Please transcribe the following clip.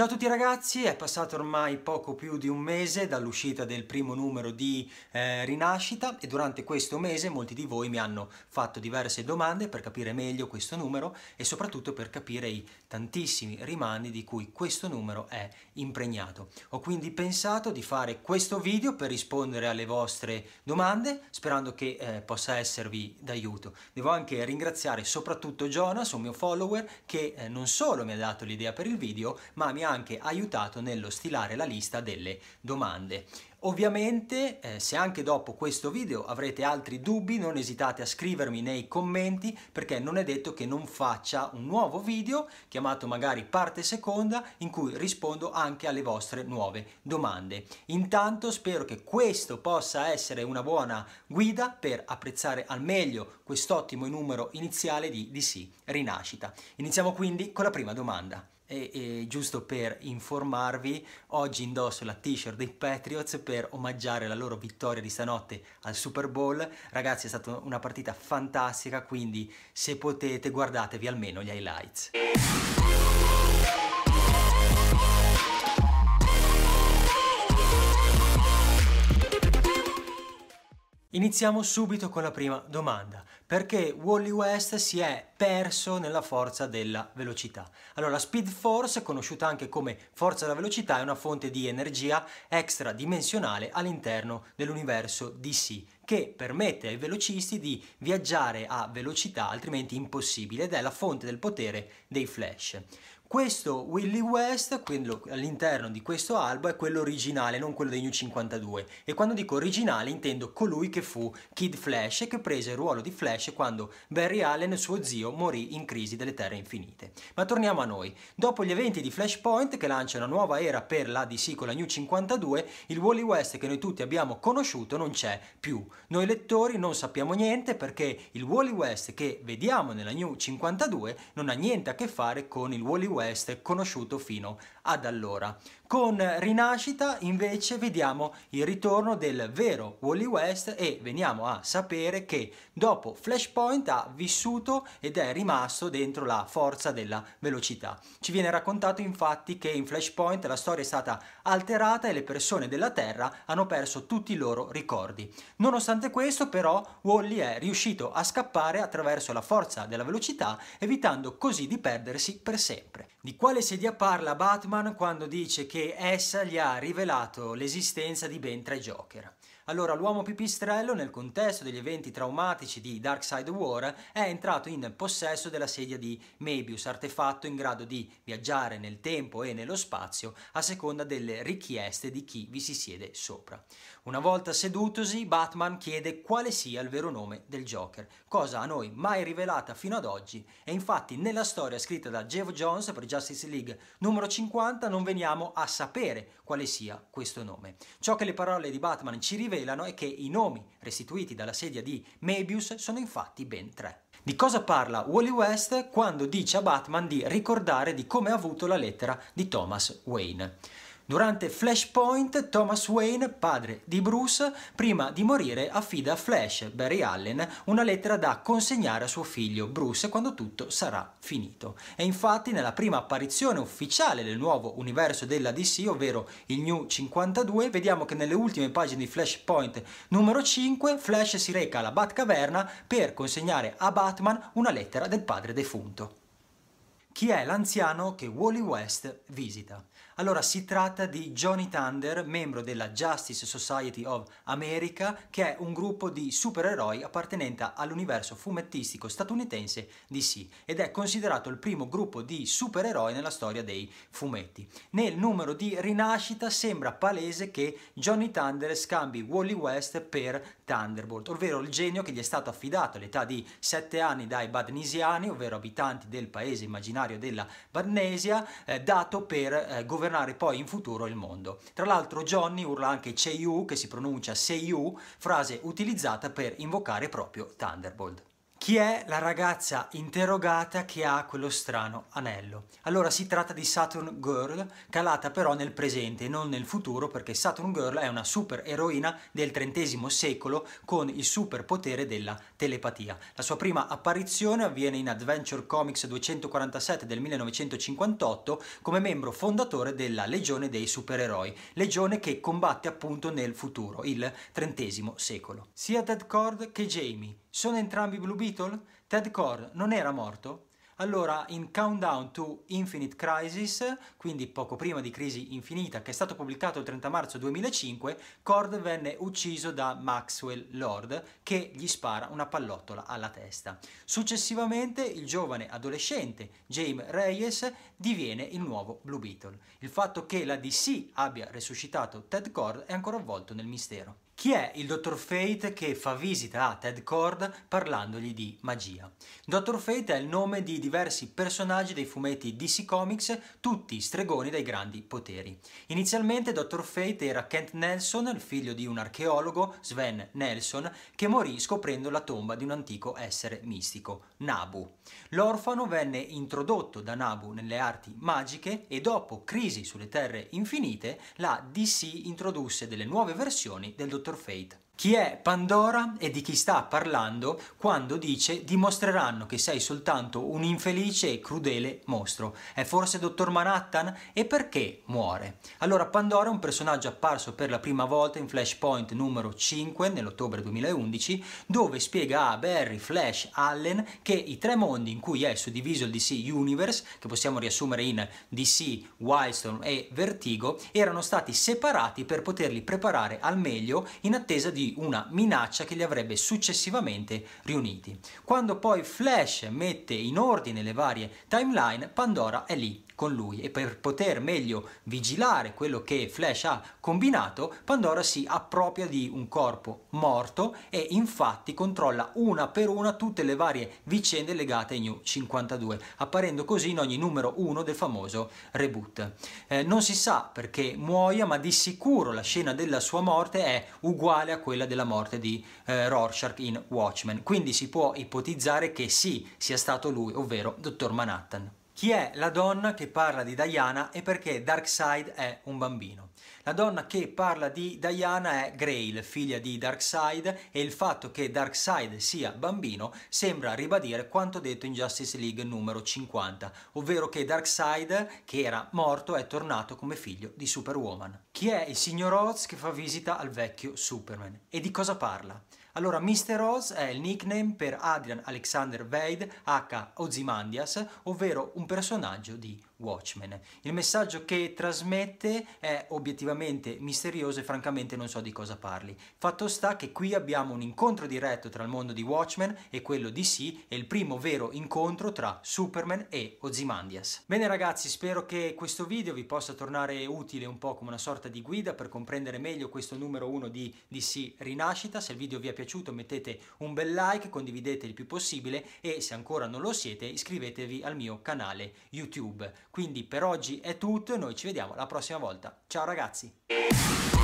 Ciao a tutti ragazzi, è passato ormai poco più di un mese dall'uscita del primo numero di eh, Rinascita e durante questo mese molti di voi mi hanno fatto diverse domande per capire meglio questo numero e soprattutto per capire i tantissimi rimandi di cui questo numero è impregnato. Ho quindi pensato di fare questo video per rispondere alle vostre domande sperando che eh, possa esservi d'aiuto. Devo anche ringraziare soprattutto Jonas, un mio follower, che eh, non solo mi ha dato l'idea per il video ma mi ha anche aiutato nello stilare la lista delle domande. Ovviamente eh, se anche dopo questo video avrete altri dubbi non esitate a scrivermi nei commenti perché non è detto che non faccia un nuovo video chiamato magari parte seconda in cui rispondo anche alle vostre nuove domande. Intanto spero che questo possa essere una buona guida per apprezzare al meglio quest'ottimo numero iniziale di DC Rinascita. Iniziamo quindi con la prima domanda. E, e, giusto per informarvi, oggi indosso la t-shirt dei Patriots per omaggiare la loro vittoria di stanotte al Super Bowl. Ragazzi è stata una partita fantastica, quindi se potete guardatevi almeno gli highlights. Iniziamo subito con la prima domanda. Perché Wally West si è perso nella forza della velocità? Allora, la Speed Force, conosciuta anche come forza della velocità, è una fonte di energia extradimensionale all'interno dell'universo DC che permette ai velocisti di viaggiare a velocità altrimenti impossibile ed è la fonte del potere dei Flash. Questo Willie West, quello all'interno di questo albo, è quello originale, non quello dei New 52. E quando dico originale intendo colui che fu Kid Flash e che prese il ruolo di Flash quando Barry Allen, suo zio, morì in Crisi delle Terre Infinite. Ma torniamo a noi. Dopo gli eventi di Flashpoint che lancia una nuova era per la DC con la New 52, il Wally West che noi tutti abbiamo conosciuto non c'è più. Noi lettori non sappiamo niente perché il Wally West che vediamo nella New 52 non ha niente a che fare con il Wally West West conosciuto fino ad allora. Con Rinascita invece vediamo il ritorno del vero Wally West e veniamo a sapere che dopo Flashpoint ha vissuto ed è rimasto dentro la forza della velocità. Ci viene raccontato infatti che in Flashpoint la storia è stata alterata e le persone della Terra hanno perso tutti i loro ricordi. Nonostante questo però Wally è riuscito a scappare attraverso la forza della velocità evitando così di perdersi per sempre. Di quale sedia parla Batman quando dice che essa gli ha rivelato l'esistenza di ben tre Joker? Allora, l'uomo pipistrello, nel contesto degli eventi traumatici di Darkseid War, è entrato in possesso della sedia di Mebius, artefatto in grado di viaggiare nel tempo e nello spazio a seconda delle richieste di chi vi si siede sopra. Una volta sedutosi, Batman chiede quale sia il vero nome del Joker, cosa a noi mai rivelata fino ad oggi, e infatti nella storia scritta da Geoff Jones per Justice League numero 50 non veniamo a sapere quale sia questo nome. Ciò che le parole di Batman ci rivelano rivelano è che i nomi restituiti dalla sedia di Mebius sono infatti ben tre. Di cosa parla Wally West quando dice a Batman di ricordare di come ha avuto la lettera di Thomas Wayne? Durante Flashpoint, Thomas Wayne, padre di Bruce, prima di morire affida a Flash, Barry Allen, una lettera da consegnare a suo figlio Bruce quando tutto sarà finito. E infatti nella prima apparizione ufficiale del nuovo universo della DC, ovvero il New 52, vediamo che nelle ultime pagine di Flashpoint numero 5, Flash si reca alla Batcaverna per consegnare a Batman una lettera del padre defunto. Chi è l'anziano che Wally West visita? Allora si tratta di Johnny Thunder, membro della Justice Society of America, che è un gruppo di supereroi appartenente all'universo fumettistico statunitense DC ed è considerato il primo gruppo di supereroi nella storia dei fumetti. Nel numero di rinascita sembra palese che Johnny Thunder scambi Wally West per Thunderbolt, ovvero il genio che gli è stato affidato all'età di 7 anni dai Badnesiani, ovvero abitanti del paese immaginario della Badnesia, eh, dato per eh, governare poi in futuro il mondo. Tra l'altro Johnny urla anche Cheiyu, che si pronuncia Seiyu, frase utilizzata per invocare proprio Thunderbolt. Chi è la ragazza interrogata che ha quello strano anello? Allora si tratta di Saturn Girl, calata però nel presente e non nel futuro, perché Saturn Girl è una super eroina del XX secolo con il superpotere della telepatia. La sua prima apparizione avviene in Adventure Comics 247 del 1958 come membro fondatore della Legione dei Supereroi, legione che combatte appunto nel futuro, il XX secolo. Sia Ted Cord che Jamie sono entrambi Blue Beetle? Ted Cord non era morto? Allora, in Countdown to Infinite Crisis, quindi poco prima di Crisi Infinita, che è stato pubblicato il 30 marzo 2005, Cord venne ucciso da Maxwell Lord, che gli spara una pallottola alla testa. Successivamente, il giovane adolescente James Reyes diviene il nuovo Blue Beetle. Il fatto che la DC abbia resuscitato Ted Cord è ancora avvolto nel mistero. Chi è il Dottor Fate che fa visita a Ted Cord parlandogli di magia? Dottor Fate è il nome di diversi personaggi dei fumetti DC Comics, tutti stregoni dai grandi poteri. Inizialmente Dottor Fate era Kent Nelson, il figlio di un archeologo, Sven Nelson, che morì scoprendo la tomba di un antico essere mistico, Nabu. L'orfano venne introdotto da Nabu nelle arti magiche e dopo Crisi sulle Terre Infinite, la DC introdusse delle nuove versioni del Dottor Fate. Chi è Pandora e di chi sta parlando quando dice dimostreranno che sei soltanto un infelice e crudele mostro? È forse Dottor Manhattan? E perché muore? Allora Pandora è un personaggio apparso per la prima volta in Flashpoint numero 5 nell'ottobre 2011 dove spiega a Barry, Flash, Allen che i tre mondi in cui è suddiviso il DC Universe, che possiamo riassumere in DC, Wildstorm e Vertigo, erano stati separati per poterli preparare al meglio in attesa di una minaccia che li avrebbe successivamente riuniti. Quando poi Flash mette in ordine le varie timeline, Pandora è lì con lui e per poter meglio vigilare quello che Flash ha combinato, Pandora si appropria di un corpo morto e infatti controlla una per una tutte le varie vicende legate ai New 52, apparendo così in ogni numero 1 del famoso reboot. Eh, non si sa perché muoia, ma di sicuro la scena della sua morte è uguale a quella della morte di eh, Rorschach in Watchmen, quindi si può ipotizzare che sì, sia stato lui, ovvero Dottor Manhattan. Chi è la donna che parla di Diana e perché Darkseid è un bambino? La donna che parla di Diana è Grail, figlia di Darkseid, e il fatto che Darkseid sia bambino sembra ribadire quanto detto in Justice League numero 50, ovvero che Darkseid, che era morto, è tornato come figlio di Superwoman. Chi è il signor Oz che fa visita al vecchio Superman? E di cosa parla? Allora, Mr. Oz è il nickname per Adrian Alexander Wade, H. Ozymandias, ovvero un personaggio di Watchmen. Il messaggio che trasmette è obiettivamente misterioso e francamente non so di cosa parli. Fatto sta che qui abbiamo un incontro diretto tra il mondo di Watchmen e quello di DC e il primo vero incontro tra Superman e Ozymandias. Bene ragazzi, spero che questo video vi possa tornare utile un po' come una sorta di guida per comprendere meglio questo numero 1 di DC Rinascita. Se il video vi è piaciuto mettete un bel like, condividete il più possibile e se ancora non lo siete iscrivetevi al mio canale YouTube. Quindi per oggi è tutto noi ci vediamo la prossima volta. Ciao ragazzi!